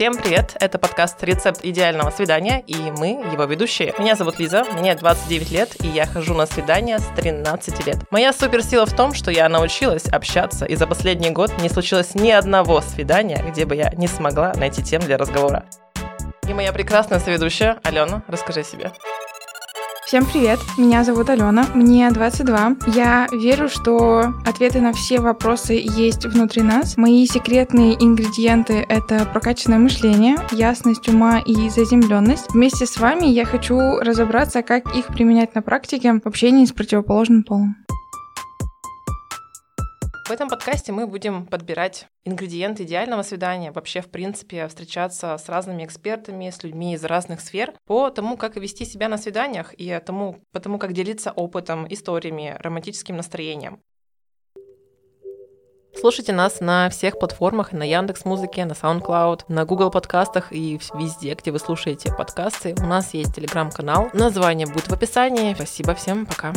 Всем привет! Это подкаст «Рецепт идеального свидания» и мы его ведущие. Меня зовут Лиза, мне 29 лет, и я хожу на свидания с 13 лет. Моя суперсила в том, что я научилась общаться, и за последний год не случилось ни одного свидания, где бы я не смогла найти тем для разговора. И моя прекрасная соведущая Алена, расскажи себе. Всем привет, меня зовут Алена, мне 22. Я верю, что ответы на все вопросы есть внутри нас. Мои секретные ингредиенты — это прокачанное мышление, ясность ума и заземленность. Вместе с вами я хочу разобраться, как их применять на практике в общении с противоположным полом. В этом подкасте мы будем подбирать ингредиенты идеального свидания, вообще, в принципе, встречаться с разными экспертами, с людьми из разных сфер по тому, как вести себя на свиданиях и тому, по тому, как делиться опытом, историями, романтическим настроением. Слушайте нас на всех платформах, на Яндекс Музыке, на SoundCloud, на Google подкастах и везде, где вы слушаете подкасты. У нас есть телеграм-канал. Название будет в описании. Спасибо всем, пока.